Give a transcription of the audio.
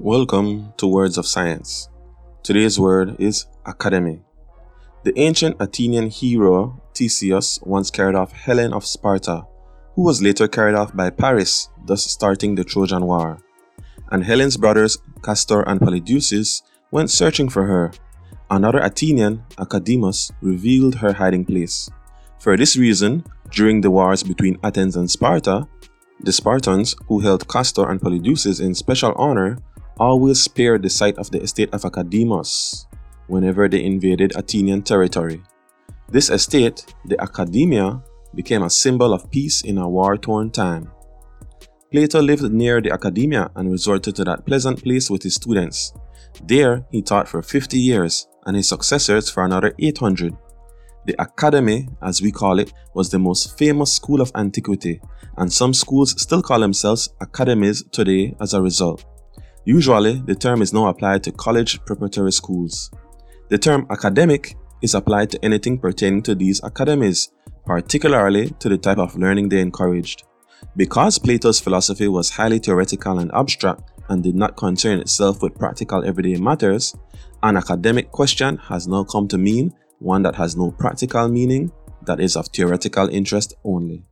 Welcome to Words of Science. Today's word is academy. The ancient Athenian hero Theseus once carried off Helen of Sparta, who was later carried off by Paris, thus starting the Trojan War. And Helen's brothers Castor and Polydeuces went searching for her. Another Athenian, Academus, revealed her hiding place. For this reason, during the wars between Athens and Sparta, the Spartans, who held Castor and Polydeuces in special honor, always spared the site of the estate of Academus whenever they invaded Athenian territory. This estate, the Academia, became a symbol of peace in a war torn time. Plato lived near the Academia and resorted to that pleasant place with his students. There, he taught for 50 years and his successors for another 800. The Academy, as we call it, was the most famous school of antiquity, and some schools still call themselves academies today as a result. Usually, the term is now applied to college preparatory schools. The term academic is applied to anything pertaining to these academies, particularly to the type of learning they encouraged. Because Plato's philosophy was highly theoretical and abstract and did not concern itself with practical everyday matters, an academic question has now come to mean one that has no practical meaning, that is of theoretical interest only.